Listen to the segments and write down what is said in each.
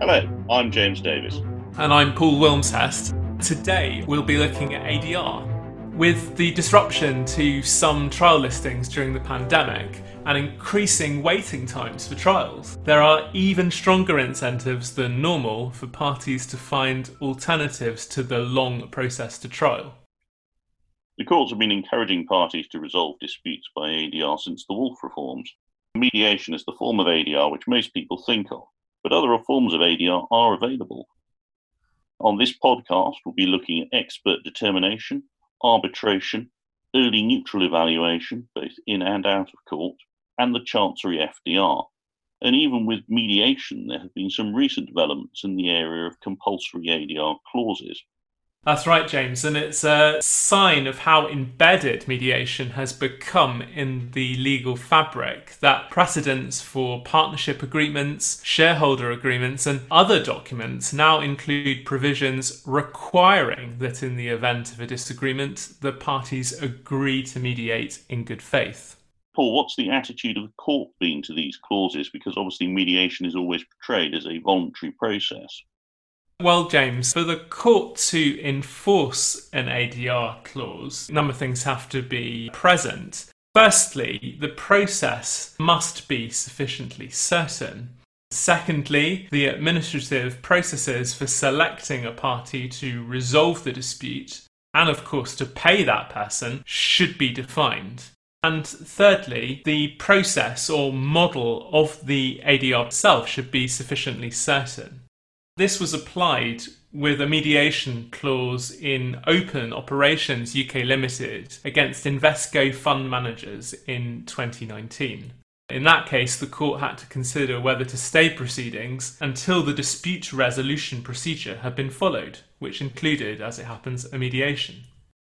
Hello, I'm James Davis. And I'm Paul Wilmshurst. Today we'll be looking at ADR. With the disruption to some trial listings during the pandemic and increasing waiting times for trials, there are even stronger incentives than normal for parties to find alternatives to the long process to trial. The courts have been encouraging parties to resolve disputes by ADR since the Woolf reforms. Mediation is the form of ADR which most people think of but other forms of ADR are available. On this podcast, we'll be looking at expert determination, arbitration, early neutral evaluation, both in and out of court, and the Chancery FDR. And even with mediation, there have been some recent developments in the area of compulsory ADR clauses. That's right, James, and it's a sign of how embedded mediation has become in the legal fabric that precedents for partnership agreements, shareholder agreements, and other documents now include provisions requiring that in the event of a disagreement, the parties agree to mediate in good faith. Paul, what's the attitude of the court been to these clauses? Because obviously mediation is always portrayed as a voluntary process. Well, James, for the court to enforce an ADR clause, a number of things have to be present. Firstly, the process must be sufficiently certain. Secondly, the administrative processes for selecting a party to resolve the dispute and, of course, to pay that person should be defined. And thirdly, the process or model of the ADR itself should be sufficiently certain. This was applied with a mediation clause in Ohpen Operations UK Limited against Invesco fund managers in 2019. In that case, the court had to consider whether to stay proceedings until the dispute resolution procedure had been followed, which included, as it happens, a mediation.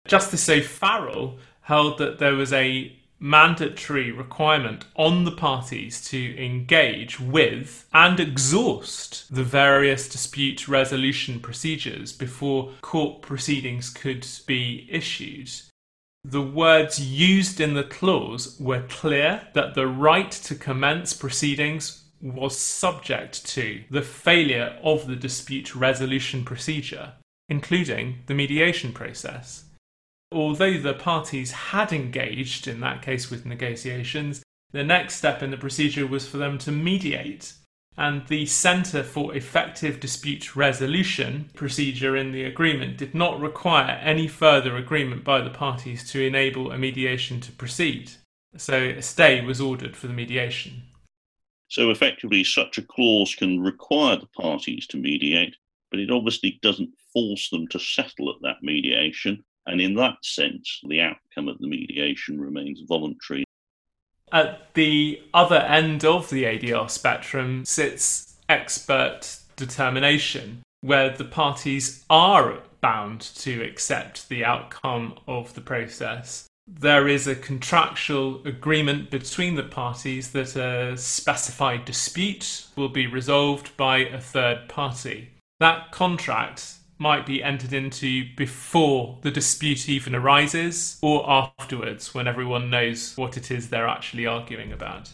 Justice O'Farrell held that there was a mandatory requirement on the parties to engage with and exhaust the various dispute resolution procedures before court proceedings could be issued. The words used in the clause were clear that the right to commence proceedings was subject to the failure of the dispute resolution procedure, including the mediation process. Although the parties had engaged, in that case with negotiations, the next step in the procedure was for them to mediate. And the Centre for Effective Dispute Resolution procedure in the agreement did not require any further agreement by the parties to enable a mediation to proceed. So a stay was ordered for the mediation. So effectively, such a clause can require the parties to mediate, but it obviously doesn't force them to settle at that mediation and in that sense, the outcome of the mediation remains voluntary. At the other end of the ADR spectrum sits expert determination, where the parties are bound to accept the outcome of the process. There is a contractual agreement between the parties that a specified dispute will be resolved by a third party. That contract might be entered into before the dispute even arises or afterwards when everyone knows what it is they're actually arguing about.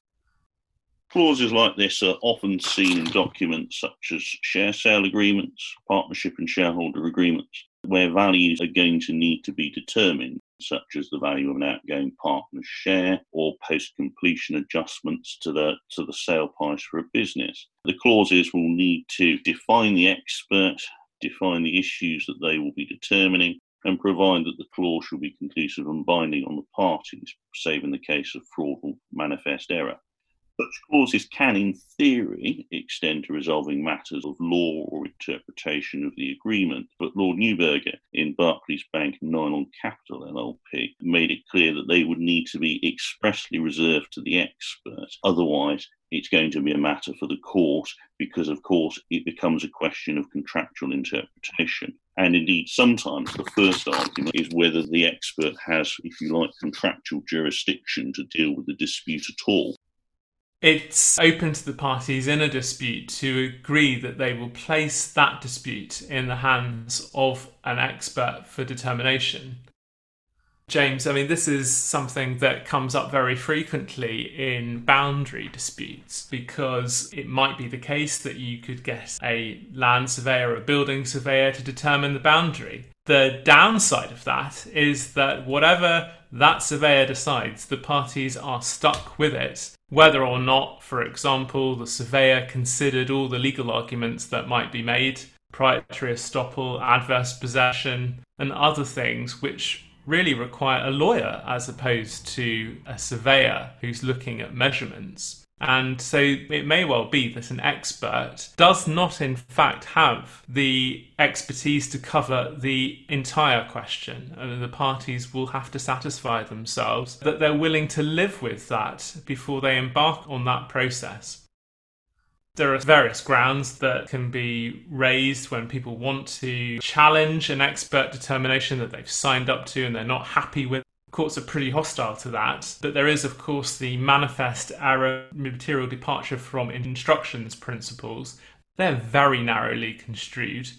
Clauses like this are often seen in documents such as share sale agreements, partnership and shareholder agreements, where values are going to need to be determined, such as the value of an outgoing partner's share or post completion adjustments to the, to the sale price for a business. The clauses will need to define the expert define the issues that they will be determining, and provide that the clause shall be conclusive and binding on the parties, save in the case of fraud or manifest error. Such clauses can, in theory, extend to resolving matters of law or interpretation of the agreement, but Lord Neuberger in Barclays Bank Nylon Capital LLP made it clear that they would need to be expressly reserved to the expert. Otherwise, it's going to be a matter for the court because, of course, it becomes a question of contractual interpretation. And indeed, sometimes the first argument is whether the expert has, if you like, contractual jurisdiction to deal with the dispute at all. It's open to the parties in a dispute to agree that they will place that dispute in the hands of an expert for determination. James, I mean, this is something that comes up very frequently in boundary disputes because it might be the case that you could get a land surveyor or a building surveyor to determine the boundary. The downside of that is that whatever that surveyor decides, the parties are stuck with it, whether or not, for example, the surveyor considered all the legal arguments that might be made, proprietary estoppel, adverse possession, and other things which really require a lawyer as opposed to a surveyor who's looking at measurements. And so it may well be that an expert does not, in fact, have the expertise to cover the entire question. And the parties will have to satisfy themselves that they're willing to live with that before they embark on that process. There are various grounds that can be raised when people want to challenge an expert determination that they've signed up to and they're not happy with. Courts are pretty hostile to that, but there is, of course, the manifest error material departure from instructions principles. They're very narrowly construed.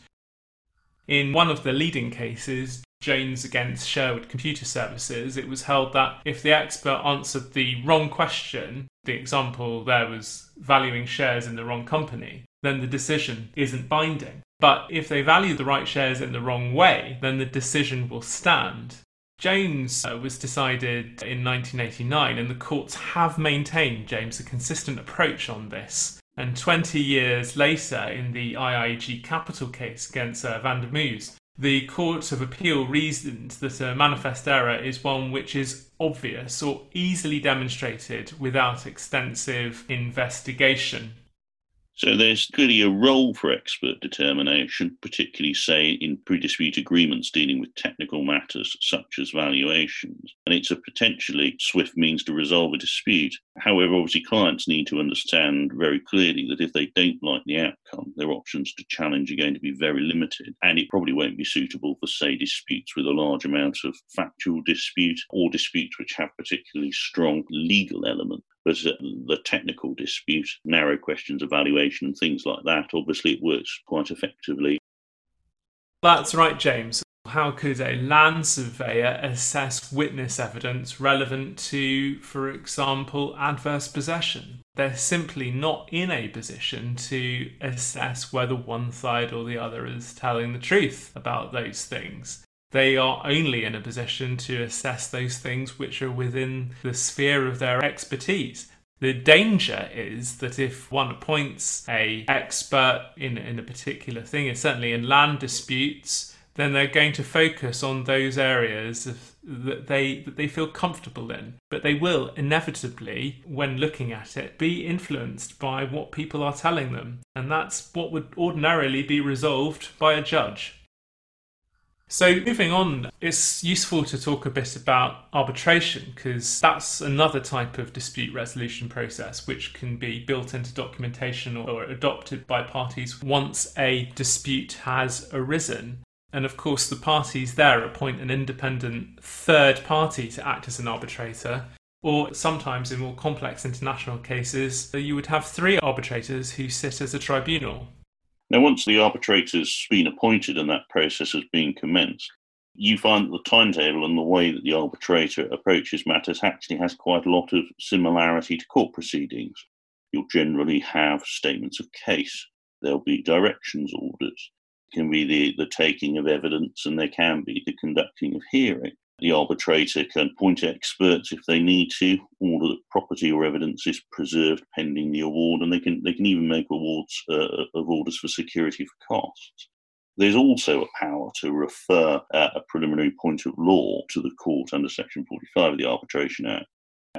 In one of the leading cases, Jones against Sherwood Computer Services, it was held that if the expert answered the wrong question, the example there was valuing shares in the wrong company, then the decision isn't binding. But if they value the right shares in the wrong way, then the decision will stand. James uh, was decided in 1989, and the courts have maintained, James, a consistent approach on this. And 20 years later, in the IIG capital case against uh, Van der Merwe, the Court of Appeal reasoned that a manifest error is one which is obvious or easily demonstrated without extensive investigation. So there's clearly a role for expert determination, particularly, say, in pre dispute agreements dealing with technical matters such as valuations. And it's a potentially swift means to resolve a dispute. However, obviously, clients need to understand very clearly that if they don't like the outcome, their options to challenge are going to be very limited. And it probably won't be suitable for, say, disputes with a large amount of factual dispute or disputes which have particularly strong legal element. But uh, the technical dispute, narrow questions of valuation and things like that, obviously it works quite effectively. That's right, James. How could a land surveyor assess witness evidence relevant to, for example, adverse possession? They're simply not in a position to assess whether one side or the other is telling the truth about those things they are only in a position to assess those things which are within the sphere of their expertise. The danger is that if one appoints a expert in, in a particular thing, and certainly in land disputes, then they're going to focus on those areas of, that they that they feel comfortable in. But they will inevitably, when looking at it, be influenced by what people are telling them, and that's what would ordinarily be resolved by a judge. So, moving on, it's useful to talk a bit about arbitration because that's another type of dispute resolution process which can be built into documentation or adopted by parties once a dispute has arisen. And of course, the parties there appoint an independent third party to act as an arbitrator. Or sometimes in more complex international cases, you would have three arbitrators who sit as a tribunal. Now, once the arbitrator's been appointed and that process has been commenced, you find that the timetable and the way that the arbitrator approaches matters actually has quite a lot of similarity to court proceedings. You'll generally have statements of case, there'll be directions orders, can be the, the taking of evidence, and there can be the conducting of hearing. The arbitrator can appoint experts if they need to, order that property or evidence is preserved pending the award, and they can they can even make awards uh, of orders for security for costs. There's also a power to refer uh, a preliminary point of law to the court under Section 45 of the Arbitration Act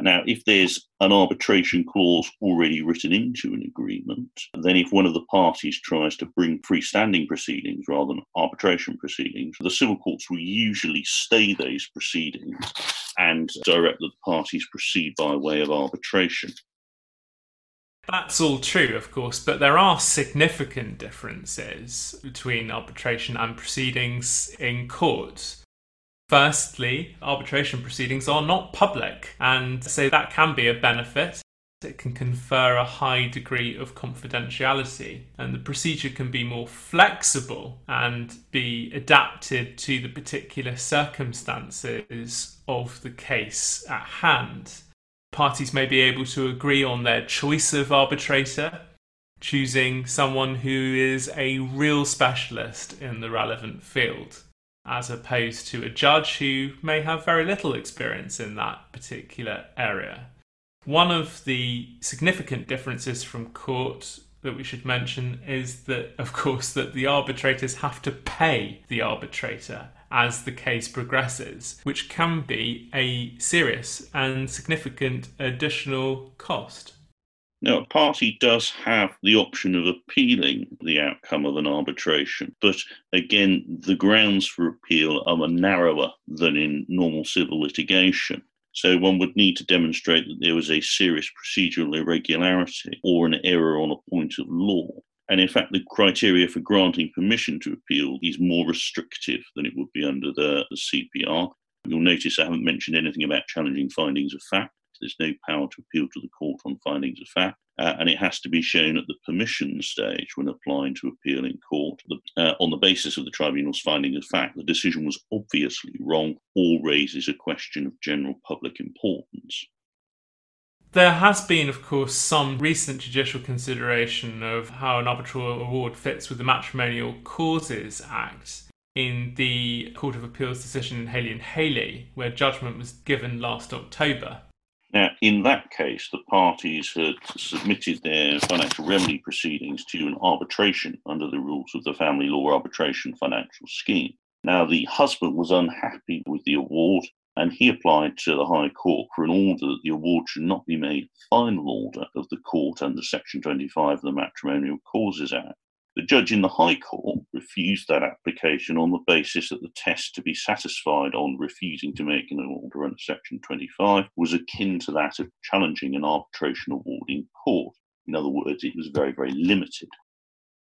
now, if there's an arbitration clause already written into an agreement, then if one of the parties tries to bring freestanding proceedings rather than arbitration proceedings, the civil courts will usually stay those proceedings and direct that the parties proceed by way of arbitration. That's all true, of course, but there are significant differences between arbitration and proceedings in court. Firstly, arbitration proceedings are not public, and so that can be a benefit. it can confer a high degree of confidentiality, and the procedure can be more flexible and be adapted to the particular circumstances of the case at hand. Parties may be able to agree on their choice of arbitrator, choosing someone who is a real specialist in the relevant field, as opposed to a judge who may have very little experience in that particular area. One of the significant differences from court that we should mention is that, of course, that the arbitrators have to pay the arbitrator as the case progresses, which can be a serious and significant additional cost. Now, a party does have the option of appealing the outcome of an arbitration, but again, the grounds for appeal are narrower than in normal civil litigation. So one would need to demonstrate that there was a serious procedural irregularity or an error on a point of law. And in fact, the criteria for granting permission to appeal is more restrictive than it would be under the, the CPR. You'll notice I haven't mentioned anything about challenging findings of fact. There's no power to appeal to the court on findings of fact, uh, and it has to be shown at the permission stage when applying to appeal in court. uh, on the basis of the tribunal's findings of fact, the decision was obviously wrong or raises a question of general public importance. There has been, of course, some recent judicial consideration of how an arbitral award fits with the Matrimonial Causes Act in the Court of Appeal's decision in Haley and Haley, where judgment was given last October. Now, in that case, the parties had submitted their financial remedy proceedings to an arbitration under the rules of the Family Law Arbitration Financial Scheme. Now, the husband was unhappy with the award and he applied to the High Court for an order that the award should not be made final order of the court under Section 25 of the Matrimonial Causes Act. The judge in the High Court refused that application on the basis that the test to be satisfied on refusing to make an order under Section 25 was akin to that of challenging an arbitration award in court. In other words, it was very, very limited.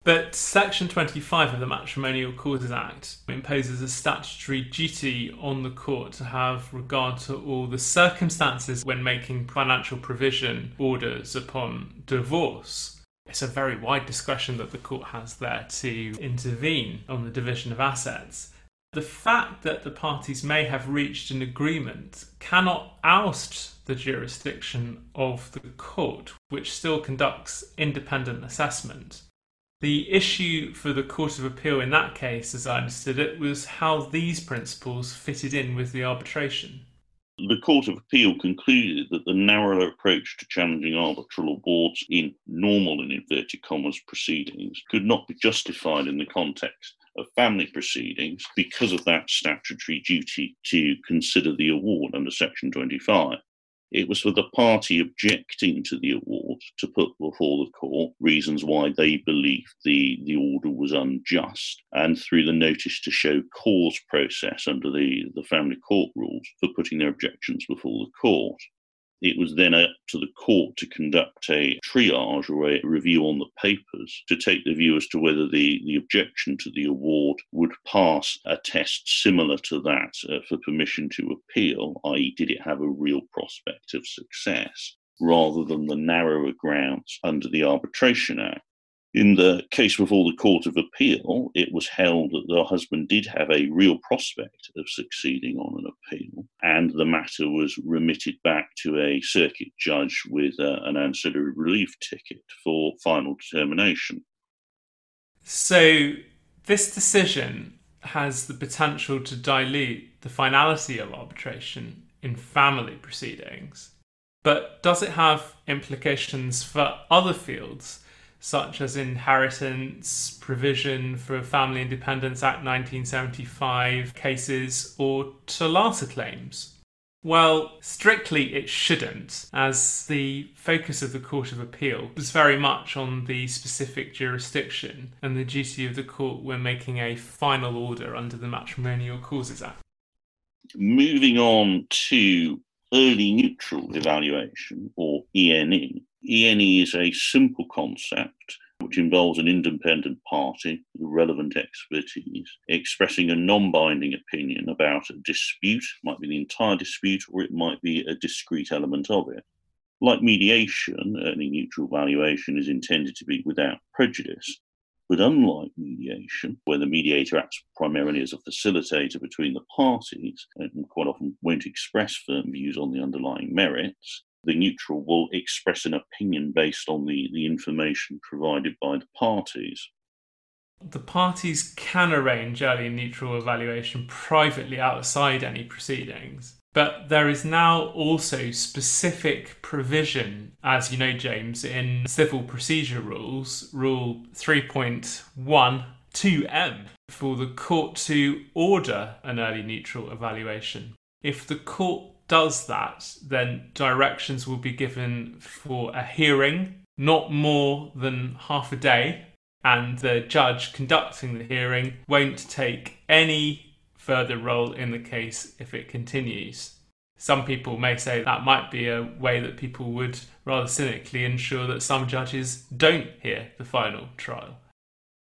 But Section 25 of the Matrimonial Causes Act imposes a statutory duty on the court to have regard to all the circumstances when making financial provision orders upon divorce it's a very wide discretion that the court has there to intervene on the division of assets. The fact that the parties may have reached an agreement cannot oust the jurisdiction of the court, which still conducts independent assessment. The issue for the Court of Appeal in that case, as I understood it, was how these principles fitted in with the arbitration. The Court of Appeal concluded that the narrower approach to challenging arbitral awards in normal and inverted commas proceedings could not be justified in the context of family proceedings because of that statutory duty to consider the award under Section 25. It was for the party objecting to the award to put before the court reasons why they believed the, the order was unjust, and through the notice to show cause process under the, the family court rules for putting their objections before the court. It was then up to the court to conduct a triage or a review on the papers to take the view as to whether the, the objection to the award would pass a test similar to that uh, for permission to appeal, i.e., did it have a real prospect of success, rather than the narrower grounds under the Arbitration Act. In the case before the Court of Appeal, it was held that the husband did have a real prospect of succeeding on an appeal, and the matter was remitted back to a circuit judge with uh, an ancillary relief ticket for final determination. So, this decision has the potential to dilute the finality of arbitration in family proceedings, but does it have implications for other fields? Such as inheritance, provision for Family Independence Act 1975 cases, or TOLATA claims? Well, strictly it shouldn't, as the focus of the Court of Appeal was very much on the specific jurisdiction and the duty of the court when making a final order under the Matrimonial Causes Act. Moving on to early neutral evaluation, or ENE, ENE is a simple concept which involves an independent party with relevant expertise expressing a non binding opinion about a dispute, might be the entire dispute or it might be a discrete element of it. Like mediation, early neutral valuation is intended to be without prejudice. But unlike mediation, where the mediator acts primarily as a facilitator between the parties and quite often won't express firm views on the underlying merits, the neutral will express an opinion based on the, the information provided by the parties. The parties can arrange early neutral evaluation privately outside any proceedings. But there is now also specific provision, as you know, James, in civil procedure rules, Rule 3.1.2m, for the court to order an early neutral evaluation. If the court does that, then directions will be given for a hearing, not more than half a day, and the judge conducting the hearing won't take any further role in the case if it continues. Some people may say that might be a way that people would rather cynically ensure that some judges don't hear the final trial.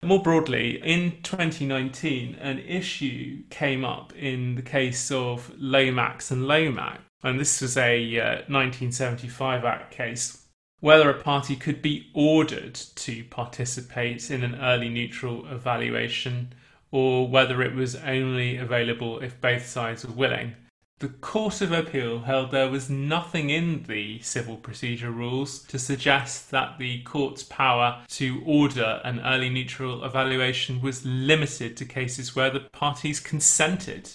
More broadly, in 2019, an issue came up in the case of Lomax and Lomax, and this was a uh, 1975 Act case whether a party could be ordered to participate in an early neutral evaluation or whether it was only available if both sides were willing. The Court of Appeal held there was nothing in the civil procedure rules to suggest that the court's power to order an early neutral evaluation was limited to cases where the parties consented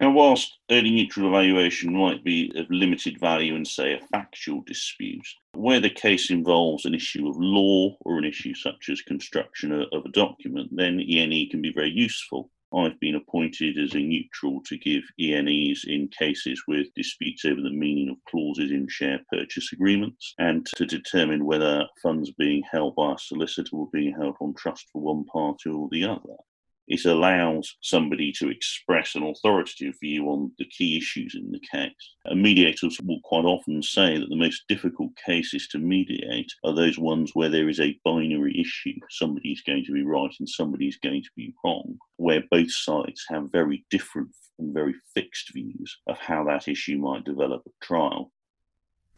now, whilst early neutral evaluation might be of limited value in, say, a factual dispute, where the case involves an issue of law or an issue such as construction of a document, then ENE can be very useful. I've been appointed as a neutral to give ENEs in cases with disputes over the meaning of clauses in share purchase agreements and to determine whether funds being held by a solicitor or being held on trust for one party or the other it allows somebody to express an authoritative view on the key issues in the case. And mediators will quite often say that the most difficult cases to mediate are those ones where there is a binary issue. Somebody is going to be right and somebody is going to be wrong, where both sides have very different and very fixed views of how that issue might develop at trial.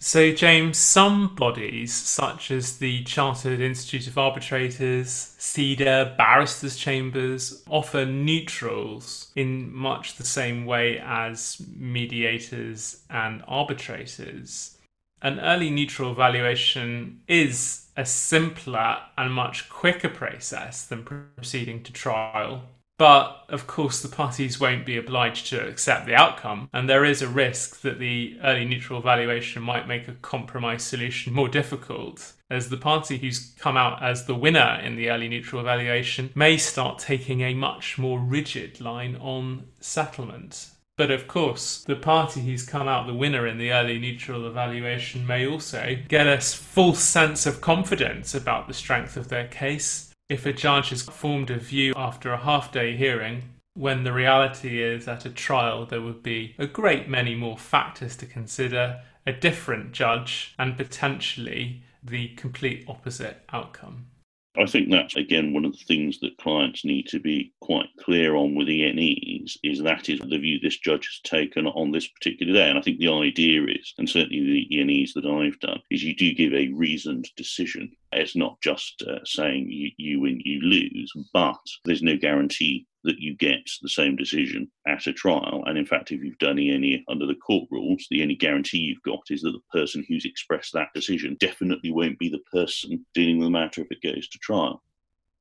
So, James, some bodies, such as the Chartered Institute of Arbitrators, CEDR, Barristers' Chambers, offer neutrals in much the same way as mediators and arbitrators. An early neutral valuation is a simpler and much quicker process than proceeding to trial but of course, the parties won't be obliged to accept the outcome, and there is a risk that the early neutral valuation might make a compromise solution more difficult, as the party who's come out as the winner in the early neutral valuation may start taking a much more rigid line on settlement. But of course, the party who's come out the winner in the early neutral evaluation may also get a false sense of confidence about the strength of their case if a judge has formed a view after a half day hearing, when the reality is at a trial there would be a great many more factors to consider, a different judge, and potentially the complete opposite outcome. I think that's again one of the things that clients need to be quite clear on with ENEs is that is the view this judge has taken on this particular day. And I think the idea is, and certainly the ENEs that I've done, is you do give a reasoned decision. It's not just uh, saying you, you win, you lose, but there's no guarantee that you get the same decision at a trial. And in fact, if you've done any under the court rules, the only guarantee you've got is that the person who's expressed that decision definitely won't be the person dealing with the matter if it goes to trial.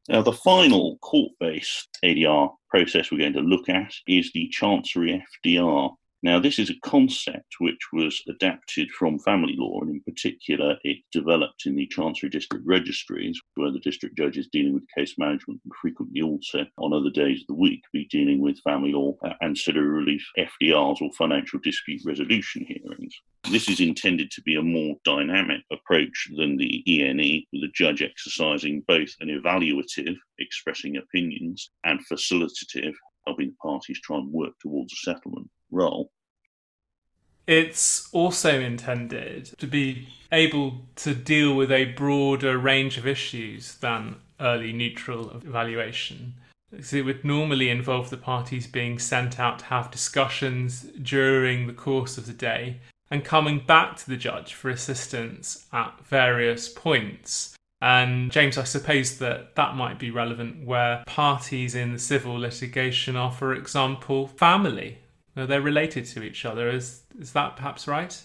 Now, the final court based ADR process we're going to look at is the Chancery FDR. Now, this is a concept which was adapted from family law, and in particular, it developed in the Chancery District Registries, where the district judge is dealing with case management and frequently also on other days of the week be dealing with family law, uh, ancillary relief, FDRs, or financial dispute resolution hearings. This is intended to be a more dynamic approach than the ENE, with the judge exercising both an evaluative, expressing opinions, and facilitative, helping the parties try and work towards a settlement role. It's also intended to be able to deal with a broader range of issues than early neutral evaluation. So it would normally involve the parties being sent out to have discussions during the course of the day, and coming back to the judge for assistance at various points. And James, I suppose that that might be relevant where parties in the civil litigation are, for example, family. They're related to each other. Is, is that perhaps right?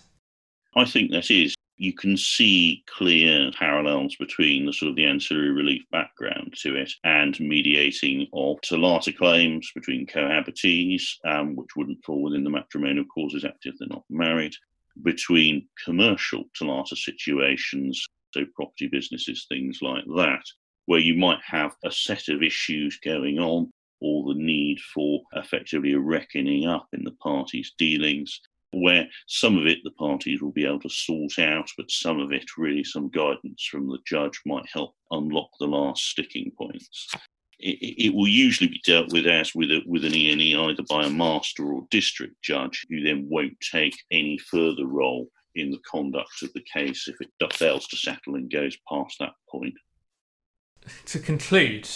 I think that is. You can see clear parallels between the sort of the ancillary relief background to it and mediating of TOLATA claims between cohabitees, um, which wouldn't fall within the Matrimonial Causes Act if they're not married, between commercial TOLATA situations, so property businesses, things like that, where you might have a set of issues going on or the need for effectively a reckoning up in the parties' dealings, where some of it the parties will be able to sort out, but some of it, really, some guidance from the judge might help unlock the last sticking points. It, it will usually be dealt with as with, a, with an ENE either by a master or district judge, who then won't take any further role in the conduct of the case if it fails to settle and goes past that point. To conclude,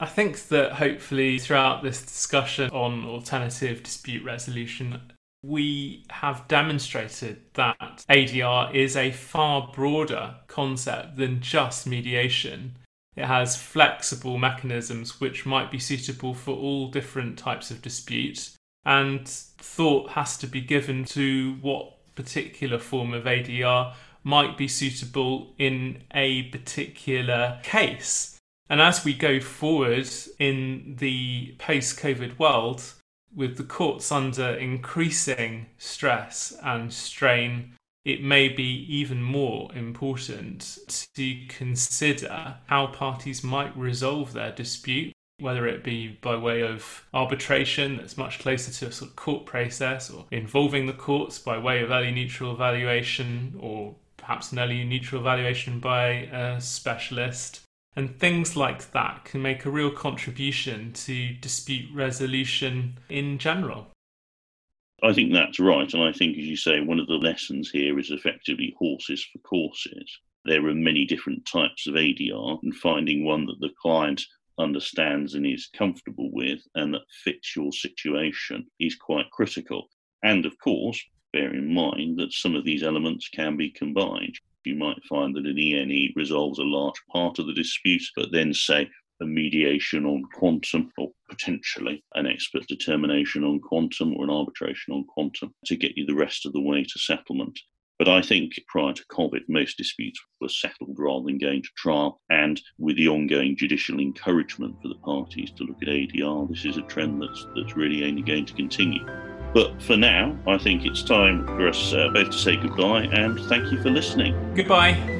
I think that hopefully throughout this discussion on alternative dispute resolution, we have demonstrated that ADR is a far broader concept than just mediation. It has flexible mechanisms which might be suitable for all different types of disputes, and thought has to be given to what particular form of ADR might be suitable in a particular case. And as we go forward in the post COVID world, with the courts under increasing stress and strain, it may be even more important to consider how parties might resolve their dispute whether it be by way of arbitration that's much closer to a sort of court process or involving the courts by way of early neutral evaluation or perhaps an early neutral evaluation by a specialist. And things like that can make a real contribution to dispute resolution in general. I think that's right. And I think, as you say, one of the lessons here is effectively horses for courses. There are many different types of ADR, and finding one that the client understands and is comfortable with and that fits your situation is quite critical. And of course, bear in mind that some of these elements can be combined. You might find that an ENE resolves a large part of the dispute, but then say a mediation on quantum or potentially an expert determination on quantum or an arbitration on quantum to get you the rest of the way to settlement. But I think prior to COVID, most disputes were settled rather than going to trial. And with the ongoing judicial encouragement for the parties to look at ADR, this is a trend that's, that's really only going to continue. But for now, I think it's time for us uh, both to say goodbye and thank you for listening. Goodbye.